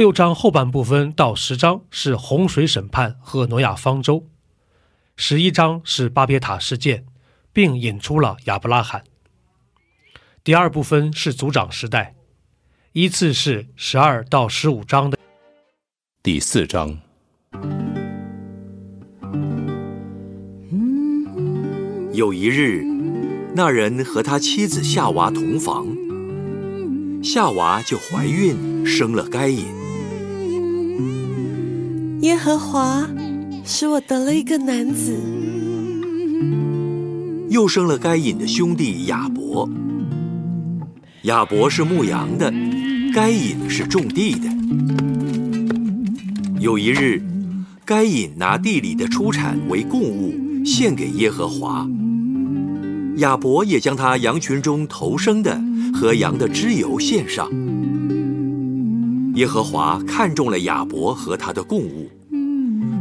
六章后半部分到十章是洪水审判和挪亚方舟。十一章是巴别塔事件，并引出了亚伯拉罕。第二部分是族长时代，依次是十二到十五章的。第四章，有一日，那人和他妻子夏娃同房，夏娃就怀孕，生了该隐。耶和华。使我得了一个男子，又生了该隐的兄弟亚伯。亚伯是牧羊的，该隐是种地的。有一日，该隐拿地里的出产为供物献给耶和华，亚伯也将他羊群中头生的和羊的脂油献上。耶和华看中了亚伯和他的供物。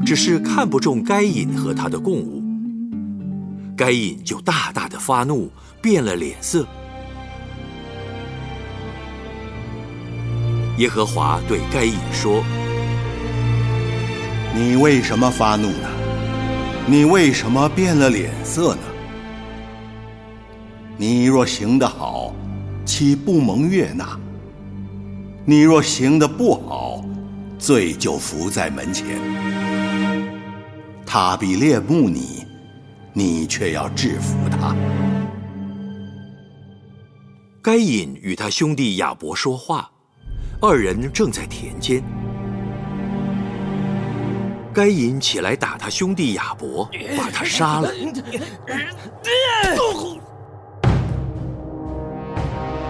只是看不中该隐和他的共舞，该隐就大大的发怒，变了脸色。耶和华对该隐说：“你为什么发怒呢？你为什么变了脸色呢？你若行得好，岂不蒙悦纳？你若行得不好，罪就伏在门前。”他比猎目你，你却要制服他。该隐与他兄弟亚伯说话，二人正在田间。该隐起来打他兄弟亚伯，把他杀了。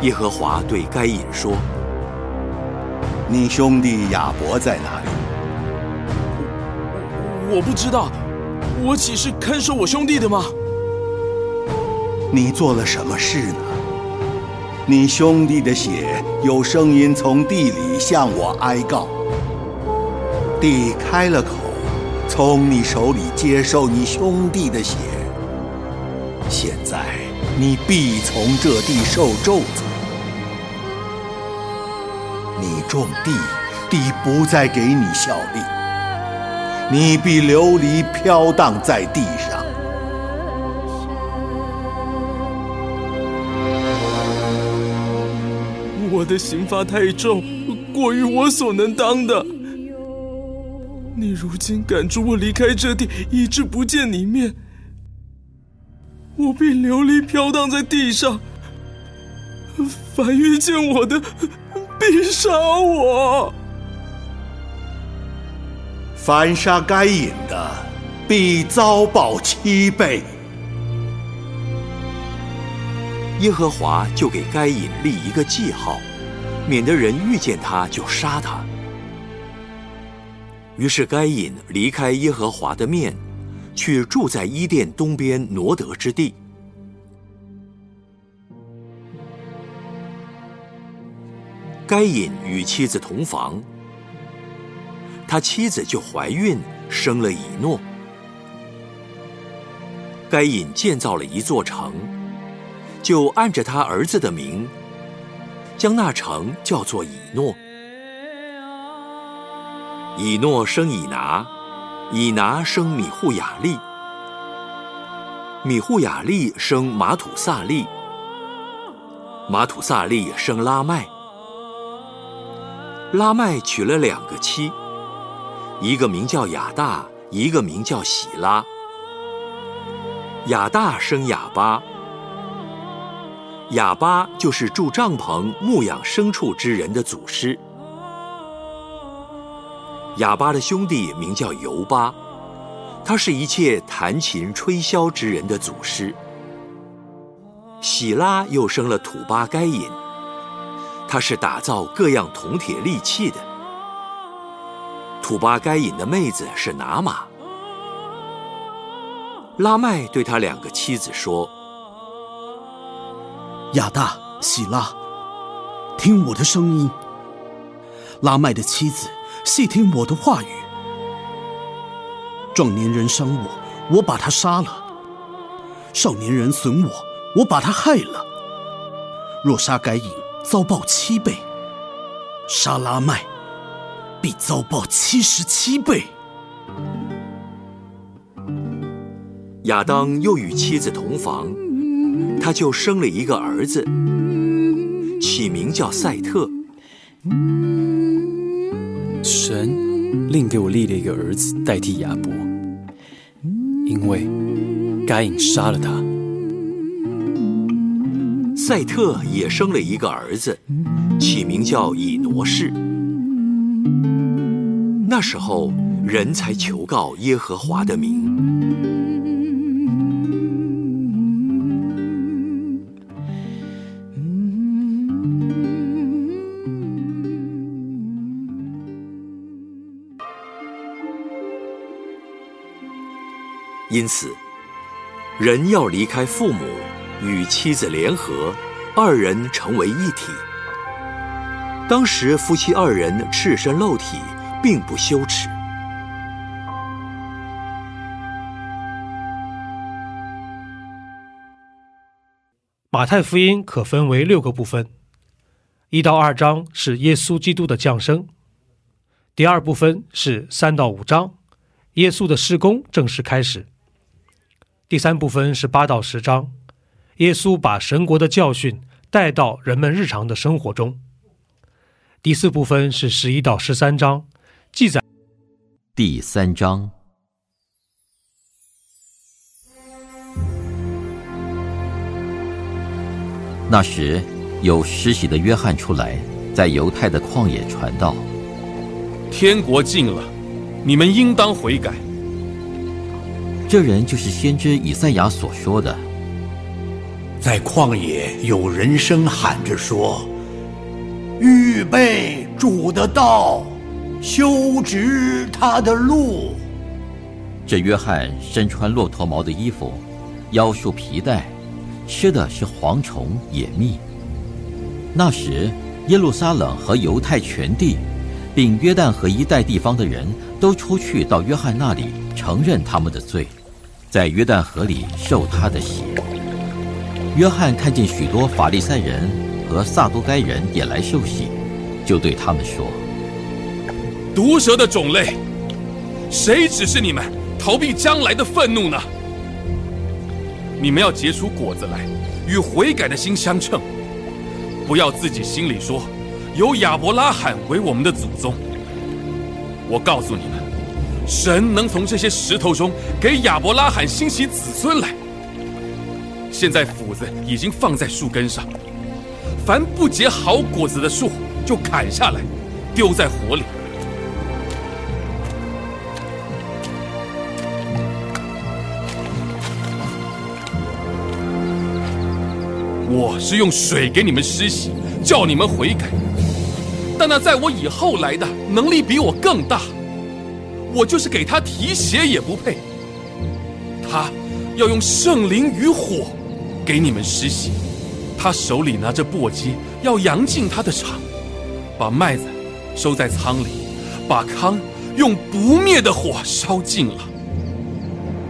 耶和华对该隐说：“你兄弟亚伯在哪里？”我不知道，我岂是看守我兄弟的吗？你做了什么事呢？你兄弟的血有声音从地里向我哀告，地开了口，从你手里接受你兄弟的血。现在你必从这地受咒诅。你种地，地不再给你效力。你必流离飘荡在地上。我的刑罚太重，过于我所能当的。你如今赶逐我离开这地，以致不见你面，我必流离飘荡在地上。凡遇见我的，必杀我。凡杀该隐的，必遭报七倍。耶和华就给该隐立一个记号，免得人遇见他就杀他。于是该隐离开耶和华的面，去住在伊甸东边挪得之地。该隐与妻子同房。他妻子就怀孕，生了以诺。该隐建造了一座城，就按着他儿子的名，将那城叫做以诺。以诺生以拿，以拿生米户雅利，米户雅利生马土萨利，马土萨利生拉麦，拉麦娶了两个妻。一个名叫亚大，一个名叫喜拉。亚大生哑巴，哑巴就是住帐篷、牧养牲畜之人的祖师。哑巴的兄弟名叫尤巴，他是一切弹琴吹箫之人的祖师。喜拉又生了土巴该隐，他是打造各样铜铁利器的。土巴该隐的妹子是拿玛。拉麦对他两个妻子说：“亚大、喜拉，听我的声音。拉麦的妻子，细听我的话语。壮年人伤我，我把他杀了；少年人损我，我把他害了。若杀该隐，遭报七倍；杀拉麦，必遭报七十七倍。”亚当又与妻子同房，他就生了一个儿子，起名叫赛特。神另给我立了一个儿子代替亚伯，因为该隐杀了他。赛特也生了一个儿子，起名叫以挪士。那时候人才求告耶和华的名。因此，人要离开父母，与妻子联合，二人成为一体。当时夫妻二人赤身露体，并不羞耻。马太福音可分为六个部分，一到二章是耶稣基督的降生，第二部分是三到五章，耶稣的施工正式开始。第三部分是八到十章，耶稣把神国的教训带到人们日常的生活中。第四部分是十一到十三章，记载。第三章。那时，有施洗的约翰出来，在犹太的旷野传道：天国近了，你们应当悔改。这人就是先知以赛亚所说的，在旷野有人声喊着说：“预备主的道，修直他的路。”这约翰身穿骆驼毛的衣服，腰束皮带，吃的是蝗虫野蜜。那时，耶路撒冷和犹太全地，并约旦河一带地方的人都出去到约翰那里，承认他们的罪。在约旦河里受他的洗。约翰看见许多法利赛人和撒都该人也来受洗，就对他们说：“毒蛇的种类，谁指示你们逃避将来的愤怒呢？你们要结出果子来，与悔改的心相称。不要自己心里说，有亚伯拉罕为我们的祖宗。我告诉你们。”神能从这些石头中给亚伯拉罕兴起子孙来。现在斧子已经放在树根上，凡不结好果子的树就砍下来，丢在火里。我是用水给你们施洗，叫你们悔改。但那在我以后来的能力比我更大。我就是给他提鞋也不配。他要用圣灵与火给你们施洗，他手里拿着簸箕，要扬进他的场，把麦子收在仓里，把糠用不灭的火烧尽了。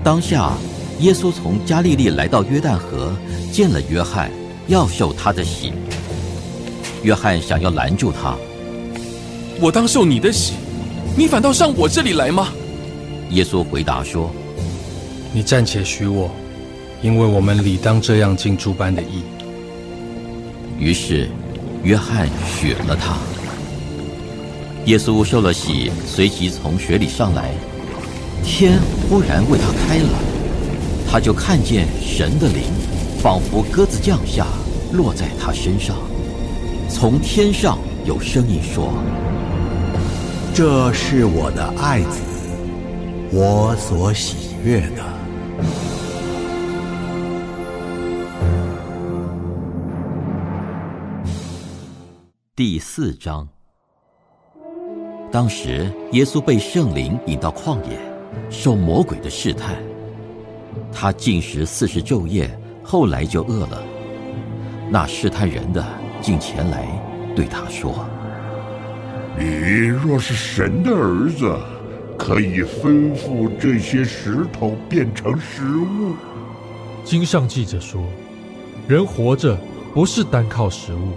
当下，耶稣从加利利来到约旦河，见了约翰，要受他的洗。约翰想要拦住他，我当受你的洗。你反倒上我这里来吗？耶稣回答说：“你暂且许我，因为我们理当这样尽诸般的义。”于是，约翰许了他。耶稣受了洗，随即从水里上来，天忽然为他开了，他就看见神的灵，仿佛鸽子降下，落在他身上。从天上有声音说。这是我的爱子，我所喜悦的。第四章。当时耶稣被圣灵引到旷野，受魔鬼的试探。他进食四十昼夜，后来就饿了。那试探人的进前来，对他说：“你若是神的儿子，可以吩咐这些石头变成食物。”经上记着说：“人活着不是单靠食物。”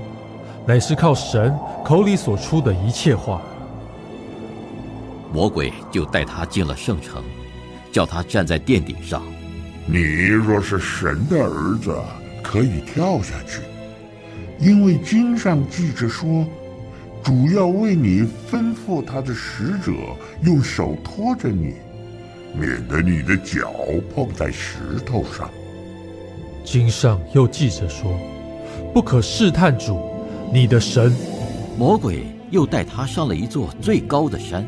乃是靠神口里所出的一切话。魔鬼就带他进了圣城，叫他站在殿顶上。你若是神的儿子，可以跳下去，因为经上记着说，主要为你吩咐他的使者用手托着你，免得你的脚碰在石头上。经上又记着说，不可试探主。你的神，魔鬼又带他上了一座最高的山，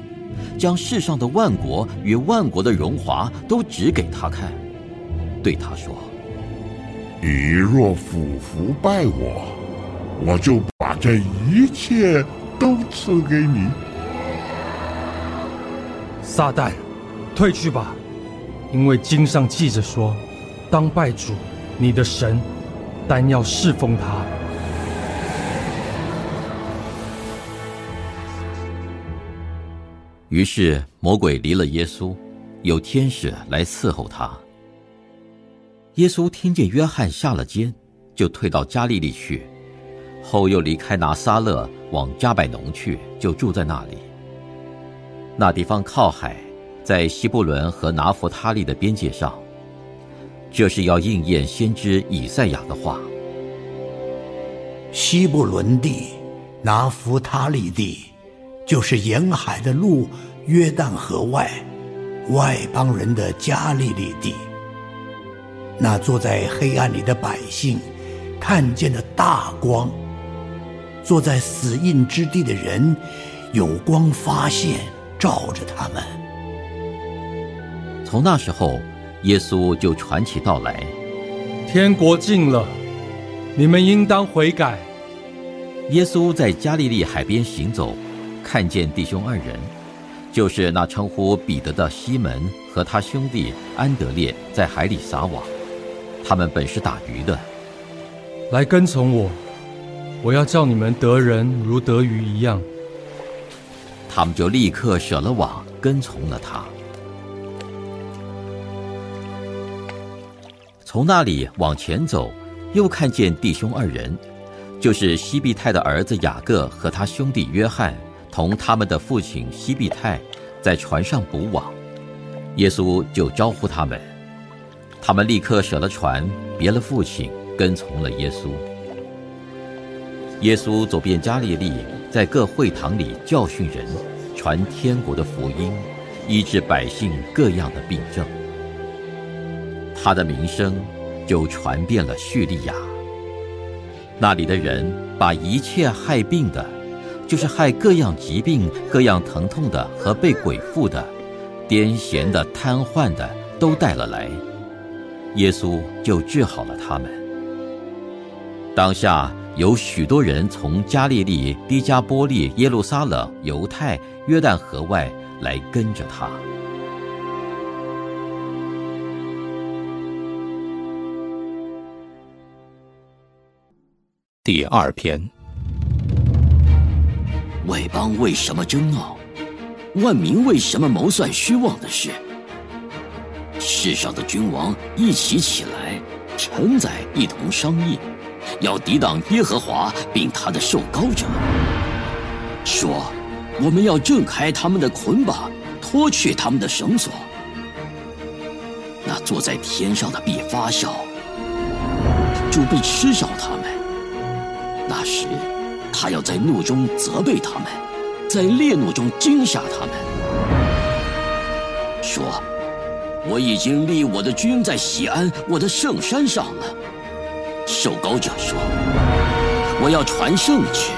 将世上的万国与万国的荣华都指给他看，对他说：“你若俯伏拜我，我就把这一切都赐给你。”撒旦，退去吧，因为经上记着说：“当拜主，你的神，但要侍奉他。”于是魔鬼离了耶稣，有天使来伺候他。耶稣听见约翰下了监，就退到加利利去，后又离开拿撒勒往加百农去，就住在那里。那地方靠海，在西布伦和拿弗他利的边界上。这是要应验先知以赛亚的话：西布伦地，拿弗他利地。就是沿海的路，约旦河外，外邦人的加利利地。那坐在黑暗里的百姓，看见了大光；坐在死荫之地的人，有光发现，照着他们。从那时候，耶稣就传起道来：天国近了，你们应当悔改。耶稣在加利利海边行走。看见弟兄二人，就是那称呼彼得的西门和他兄弟安德烈，在海里撒网。他们本是打鱼的，来跟从我，我要叫你们得人如得鱼一样。他们就立刻舍了网，跟从了他。从那里往前走，又看见弟兄二人，就是西庇太的儿子雅各和他兄弟约翰。同他们的父亲西庇太在船上捕网，耶稣就招呼他们，他们立刻舍了船，别了父亲，跟从了耶稣。耶稣走遍加利利，在各会堂里教训人，传天国的福音，医治百姓各样的病症。他的名声就传遍了叙利亚，那里的人把一切害病的。就是害各样疾病、各样疼痛的和被鬼附的、癫痫的、瘫痪的，都带了来，耶稣就治好了他们。当下有许多人从加利利、低加波利、耶路撒冷、犹太、约旦河外来跟着他。第二篇。外邦为什么争闹？万民为什么谋算虚妄的事？世上的君王一起起来，臣宰一同商议，要抵挡耶和华并他的受膏者，说：我们要挣开他们的捆绑，脱去他们的绳索。那坐在天上的必发笑，主必嗤笑他们。那时。他要在怒中责备他们，在烈怒中惊吓他们，说：“我已经立我的君在西安，我的圣山上了。”受膏者说：“我要传圣旨。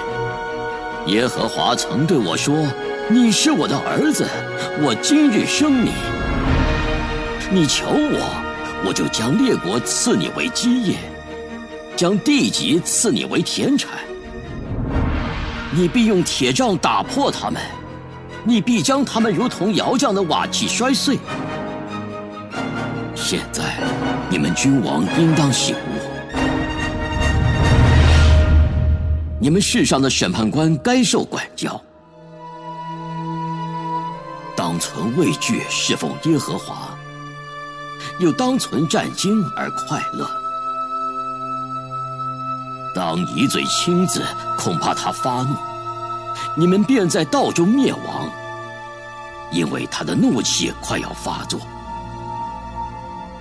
耶和华曾对我说：‘你是我的儿子，我今日生你。你求我，我就将列国赐你为基业，将地级赐你为田产。’你必用铁杖打破他们，你必将他们如同窑匠的瓦器摔碎。现在，你们君王应当醒悟，你们世上的审判官该受管教，当存畏惧侍奉耶和华，又当存战惊而快乐。当一罪轻子，恐怕他发怒，你们便在道中灭亡，因为他的怒气快要发作。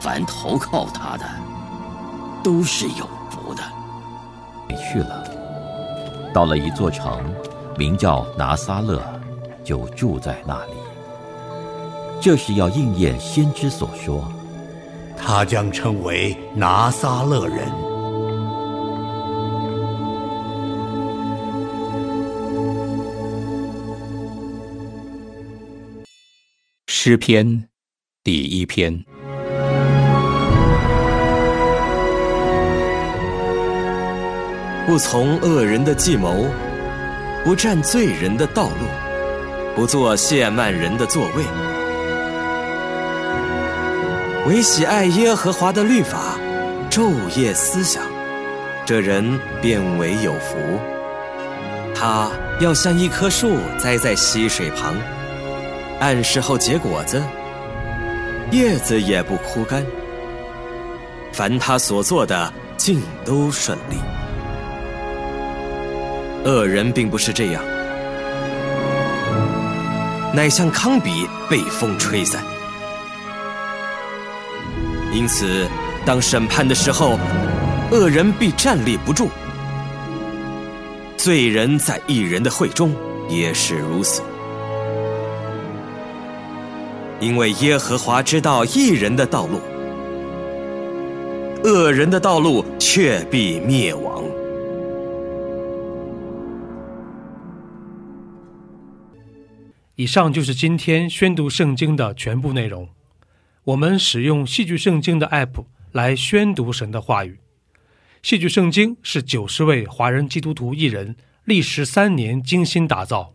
凡投靠他的，都是有福的。去了，到了一座城，名叫拿撒勒，就住在那里。这是要应验先知所说，他将称为拿撒勒人。诗篇第一篇。不从恶人的计谋，不占罪人的道路，不做亵慢人的座位，唯喜爱耶和华的律法，昼夜思想，这人便为有福。他要像一棵树栽在溪水旁。按时候结果子，叶子也不枯干。凡他所做的，尽都顺利。恶人并不是这样，乃像糠秕被风吹散。因此，当审判的时候，恶人必站立不住；罪人在一人的会中也是如此。因为耶和华知道一人的道路，恶人的道路却必灭亡。以上就是今天宣读圣经的全部内容。我们使用戏剧圣经的 App 来宣读神的话语。戏剧圣经是九十位华人基督徒艺人历时三年精心打造。